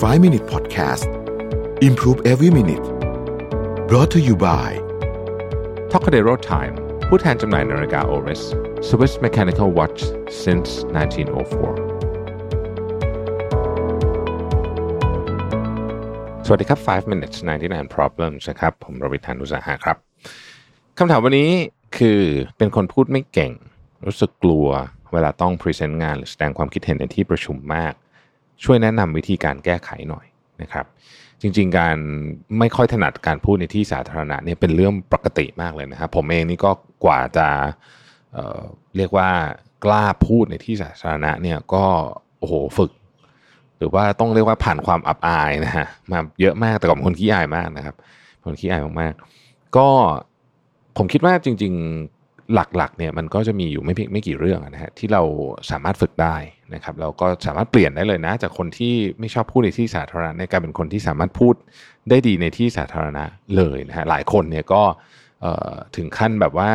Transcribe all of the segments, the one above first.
5 Minute Podcast Improve Every Minute brought to you by t o c a d e r o Time ผู้แทนจำหน่ายนาฬิกา Oris Swiss Mechanical Watch since 1904 สวัสดีครับ 5 minutes 99 problems นะครับ ผมรวิทานุสาหะครับ คำถามวันนี้คือเป็นคนพูดไม่เก่ง รู้สึกกลัวเวลาต้องพรีเซนต์งาน หรือแสดงความคิดเห็นในที่ประชุมมาก ช่วยแนะนำวิธีการแก้ไขหน่อยนะครับ จริง ๆ การไม่ค่อยถนัดการพูดในที่สาธารณะเนี่ยเป็นเรื่องปกติมากเลยนะครับผมเองนี่ก็กว่าจะเเรียกว่ากล้าพูดในที่สาธารณะเนี่ยก็โอ้โหฝึก หรือว่าต้องเรียกว่าผ่านความอับอายนะฮะมาเยอะมากแต่ก่อนคนขี้อายมากนะครับคนขี้อายมากๆก็ผมคิดว่าจริง หลักๆเนี่ยมันก็จะมีอยู่ไม่ไม่กี่เรื่องนะฮะที่เราสามารถฝึกได้นะครับเราก็สามารถเปลี่ยนได้เลยนะ จากคนที่ไม่ชอบพูดในที่สาธารณะในกลายเป็นคนที่สามารถพูดได้ดีในที่สาธารณะเลยนะฮะหลายคนเนี่ยก็ถึงขั้นแบบว่า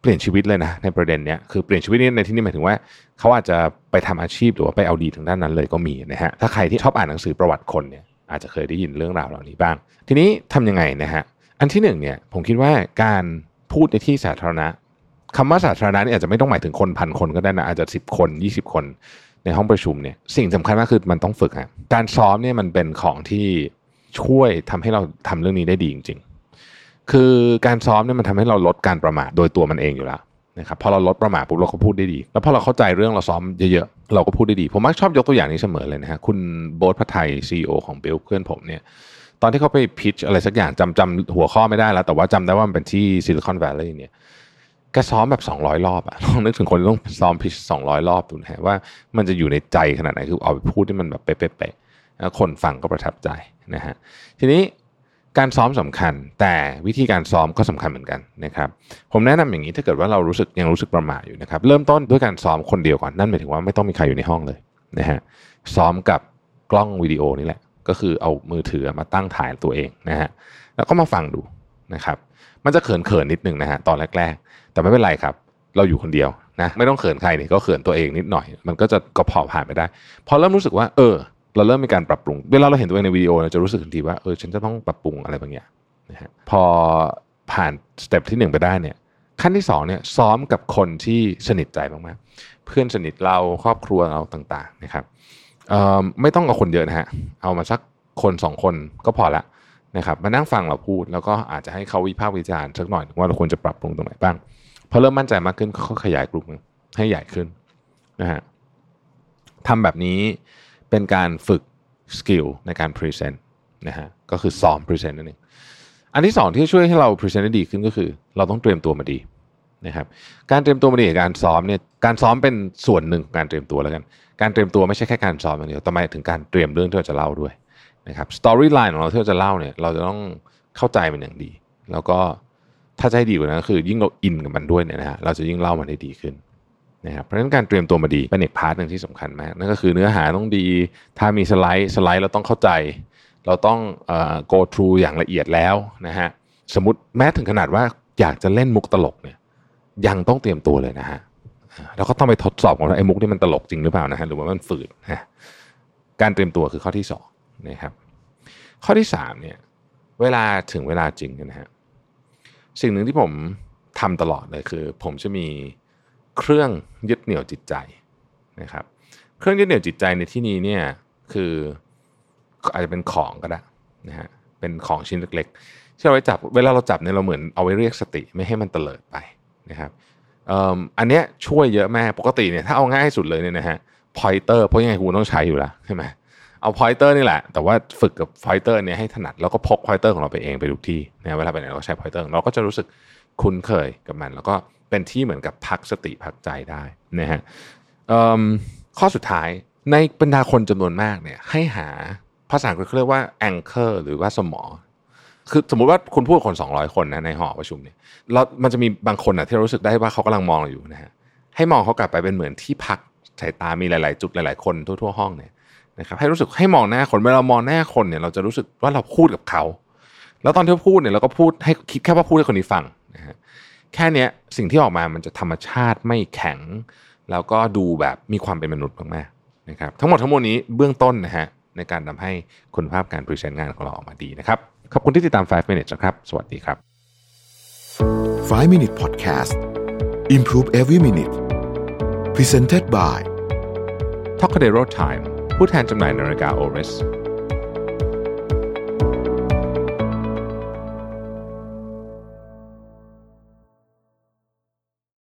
เปลี่ยนชีวิตเลยนะในประเด็นเนี้ยคือเปลี่ยนชีวิตนี้ในที่นี้หมายถึงว่า เขาอาจจะไปทำอาชีพหรือว่าไปเอาดีทางด้านนั้นเลยก็มีนะฮะถ้าใครที่ชอบอ่านหนังสือประวัติคนเนี่ยอาจจะเคยได้ยินเรื่องราวเหล่านี้บ้าง ทีนี้ทํำยังไงนะฮะอันที่หนึ่งเนี่ยผมคิดว่าการ พูดในที่สาธารณะคำว่าสาธารณะนี่อาจจะไม่ต้องหมายถึงคนพันคนก็ได้นะอาจจะสิบคนยี่สิบคนในห้องประชุมเนี่ยสิ่งสำคัญมากคือมันต้องฝึกฮะการซ้อมเนี่ยมันเป็นของที่ช่วยทำให้เราทำเรื่องนี้ได้ดีจริง ๆ คือการซ้อมเนี่ยมันทำให้เราลดการประมาทโดยตัวมันเองอยู่แล้วนะครับพอเราลดประมาทปุ๊บเราก็พูดได้ดี แล้วพอเราเข้าใจเรื่องเราซ้อมเยอะๆเราก็พูดได้ดี ผมมักชอบยกตัวอย่างนี้เสมอเลยนะฮะคุณโบ๊ทพัทไทย CEO ของเบลเพื่อนผมเนี่ย ตอนที่เขาไป pitch อะไรสักอย่างจำจำหัวข้อไม่ได้แล้ว แต่ว่าจำได้ว่ามันเป็นที่ Silicon Valley เนี่ยแกซ้อมแบบ 200 รอบอะลองนึกถึงคนต้องซ้อม pitch 200 รอบดูนะฮะว่ามันจะอยู่ในใจขนาดไหนคือเอาไปพูดที่มันแบบเป๊ะๆแล้วคนฟังก็ประทับใจนะฮะทีนี้การซ้อมสำคัญ แต่วิธีการซ้อมก็สำคัญเหมือนกันนะครับผมแนะนำอย่างนี้ถ้าเกิดว่าเรารู้สึกยังรู้สึกประหม่าอยู่นะครับเริ่มต้นด้วยการซ้อมคนเดียวก่อนนั่นหมายถึงว่าไม่ต้องมีใครอยู่ในห้องเลยนะฮะซ้อมกับกล้องวิดีโอนี่แหละ ก็คือเอามือถือมาตั้งถ่ายตัวเองนะฮะแล้วก็มาฟังดูนะครับมันจะเขินเขินนิดนึงนะฮะตอนแรก ๆ แต่ไม่เป็นไรครับ เราอยู่คนเดียวนะไม่ต้องเขินใครนี่ก็เขินตัวเองนิดหน่อย มันก็จะก็พอผ่านไปได้ พอเริ่มรู้สึกว่า เออ เราเริ่มมีการปรับปรุงเวลาเราเห็นตัวเองในวิดีโอเราจะรู้สึกทันทีว่าเออฉันจะต้องปรับปรุงอะไรบางอย่างนะฮะพอผ่านสเต็ปที่1ไปได้เนี่ยขั้นที่2เนี่ยซ้อมกับคนที่สนิทใจมากๆเพื่อนสนิทเราครอบครัวเราต่างๆนะครับ ไม่ต้องเอาคนเยอะนะฮะ เอามาสักคนสองคนก็พอละนะครับมานั่งฟังเราพูด แล้วก็อาจจะให้เขาวิพากษ์วิจารณ์สักหน่อยว่าเราควรจะปรับปรุงตรงไหนบ้างพอเริ่มมั่นใจมากขึ้นก็ขยายกลุ่มให้ใหญ่ขึ้นนะฮะทำแบบนี้เป็นการฝึก skill ในการ present นะฮะก็คือซ้อม present นั่นเองอันที่สองที่ช่วยให้เรา present ได้ดีขึ้นก็คือ เราต้องเตรียมตัวมาดี นะครับการเตรียมตัวมาดีกับการซ้อมเนี่ยการซ้อมเป็นส่วนหนึ่งของการเตรียมตัวแล้วกัน การเตรียมตัวไม่ใช่แค่การซ้อมอย่างเดียวแต่หมายถึงการเตรียมเรื่องที่เราจะเล่าด้วยนะครับ storyline ของเราที่เราจะเล่าเนี่ยเราจะต้องเข้าใจมันอย่างดี แล้วก็ถ้าจะให้ดีกว่านั้นก็คือยิ่งเรา in กับมันด้วยเนี่ยนะฮะเราจะยิ่งเล่ามันได้ดีขึ้นนะครับเพราะฉะนั้นการเตรียมตัวมาดีเป็นอีก part หนึ่งที่สำคัญมากนั่นก็คือเนื้อหาต้องดี ถ้ามีสไลด์สไลด์เราต้องเข้าใจ เราต้องเอ่อ go through อย่างละเอียดแล้วนะฮะสมมติแม้ถึงขนาดว่าอยากจะเล่นมุกตลกเนี่ย ยังต้องเตรียมตัวเลยนะฮะแล้วก็ต้องไปทดสอบกันว่าไอ้มุกนี่มันตลกจริงหรือเปล่านะฮะหรือว่ามันฝืดนะการเตรียมตัวคือข้อที่สองนะครับข้อที่สามเนี่ยเวลาถึงเวลาจริงนะฮะสิ่งหนึ่งที่ผมทำตลอดเลยคือ ผมจะมีเครื่องยึดเหนี่ยวจิตใจนะครับ เครื่องยึดเหนี่ยวจิตใจในที่นี้เนี่ยคืออาจจะเป็นของก็ได้นะฮะเป็นของชิ้นเล็กๆที่เราไว้จับเวลาเราจับเนี่ยเราเหมือนเอาไว้เรียกสติไม่ให้มันเตลิดไป นะครับอันเนี้ยช่วยเยอะแม่ปกติเนี่ยถ้าเอาง่ายสุดเลยเนี่ยนะฮะ pointer เพราะยังไงคุณต้องใช้อยู่แล้วใช่ไหมเอา pointer นี่แหละ แต่ว่าฝึกกับ pointer เนี่ยให้ถนัดแล้วก็พก pointer ของเราไปเองไปทุกที่นะเวลาไปไหนเราก็ใช้ pointer เราก็จะรู้สึกคุ้นเคยกับมัน แล้วก็เป็นที่เหมือนกับพักสติพักใจได้นะฮะข้อสุดท้ายในบรรดาคนจำนวนมากเนี่ยให้หาภาษาอังกฤษเรียกว่า anchor หรือว่าสมอ คือสมมุติว่าคุณพูดคน 200 คนนะในหอประชุมเนี่ยแล้วมันจะมีบางคนนะที่รู้สึกได้ว่าเขากำลังมองเราอยู่นะฮะให้มองเขากลับไปเป็นเหมือนที่พักสายตามีหลาย ๆ จุดหลาย ๆ คนทั่ว ๆ ห้องเนี่ยนะครับให้รู้สึกให้มองหน้าคนเวลามองหน้าคนเนี่ยเราจะรู้สึกว่าเราพูดกับเขา แล้วตอนที่พูดเนี่ยเราก็พูดให้คิดแค่ว่าพูดให้คนนี้ฟังนะฮะแค่นี้สิ่งที่ออกมามันจะธรรมชาติไม่แข็ง แล้วก็ดูแบบมีความเป็นมนุษย์มากๆนะครับทั้งหมดทั้งมวลนี้เบื้องต้นนะฮะในการทำให้คุณภาพการพรีเซนต์งานของเราออกมาดีนะครับ ขอบคุณที่ติดตาม 5 minutes นะครับ สวัสดีครับ 5 Minute Podcast Improve Every Minute Presented by t o c a d e r o Time ผู้แทนจำหน่ายนาฬิกา Oris